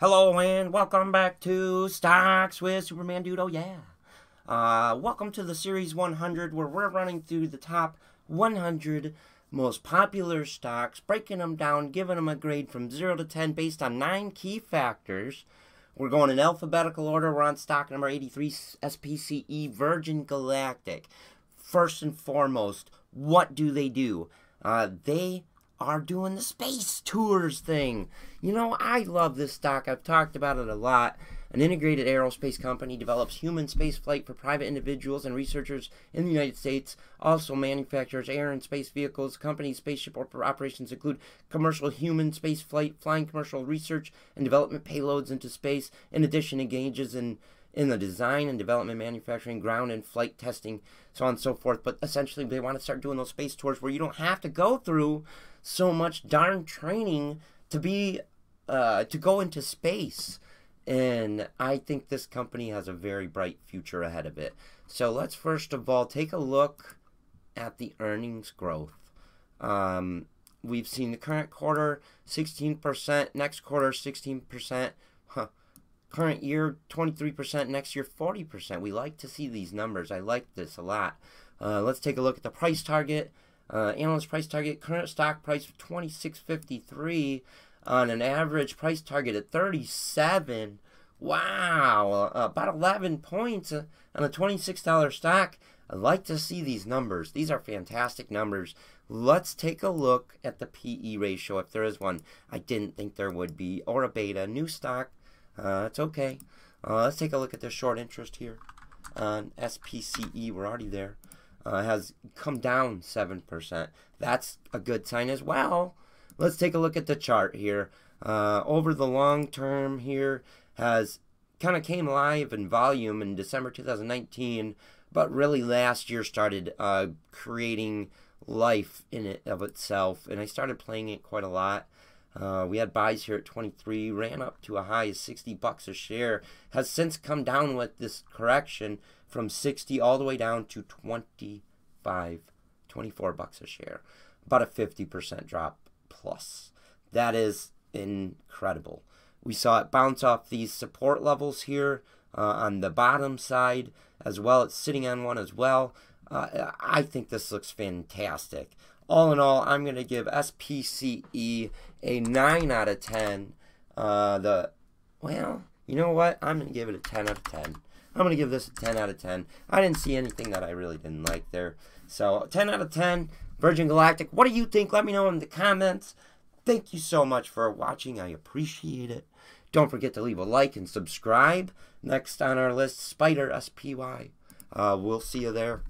Hello and welcome back to Stocks with Superman Dude. Oh yeah. Uh, welcome to the Series 100 where we're running through the top 100 most popular stocks, breaking them down, giving them a grade from 0 to 10 based on 9 key factors. We're going in alphabetical order. We're on stock number 83, SPCE Virgin Galactic. First and foremost, what do they do? Uh, they are doing the space tours thing. You know, I love this stock. I've talked about it a lot. An integrated aerospace company develops human spaceflight for private individuals and researchers in the United States. Also manufactures air and space vehicles. Company's spaceship operations include commercial human spaceflight, flying commercial research and development payloads into space. In addition, engages in in the design and development, manufacturing, ground and flight testing, so on and so forth. But essentially, they want to start doing those space tours where you don't have to go through so much darn training to be uh, to go into space. And I think this company has a very bright future ahead of it. So let's first of all take a look at the earnings growth. Um, we've seen the current quarter 16%, next quarter 16%. Huh current year 23%, next year 40%. We like to see these numbers. I like this a lot. Uh, let's take a look at the price target. Uh, analyst price target, current stock price of 26.53 on an average price target at 37. Wow, uh, about 11 points uh, on a $26 stock. I like to see these numbers. These are fantastic numbers. Let's take a look at the PE ratio if there is one. I didn't think there would be, or a beta. New stock, uh, it's okay. Uh, let's take a look at the short interest here on SPCE. We're already there. Uh, has come down 7%. That's a good sign as well. Let's take a look at the chart here. Uh, over the long term here has kind of came alive in volume in December 2019, but really last year started uh, creating life in it of itself, and I started playing it quite a lot. Uh, we had buys here at 23, ran up to a high of 60 bucks a share. Has since come down with this correction from 60 all the way down to 25, 24 bucks a share. About a 50% drop plus. That is incredible. We saw it bounce off these support levels here uh, on the bottom side as well. It's sitting on one as well. I think this looks fantastic all in all, I'm going to give SPCE a 9 out of 10. Uh, the Well, you know what? I'm going to give it a 10 out of 10. I'm going to give this a 10 out of 10. I didn't see anything that I really didn't like there. So, 10 out of 10. Virgin Galactic. What do you think? Let me know in the comments. Thank you so much for watching. I appreciate it. Don't forget to leave a like and subscribe. Next on our list, Spider SPY. Uh, we'll see you there.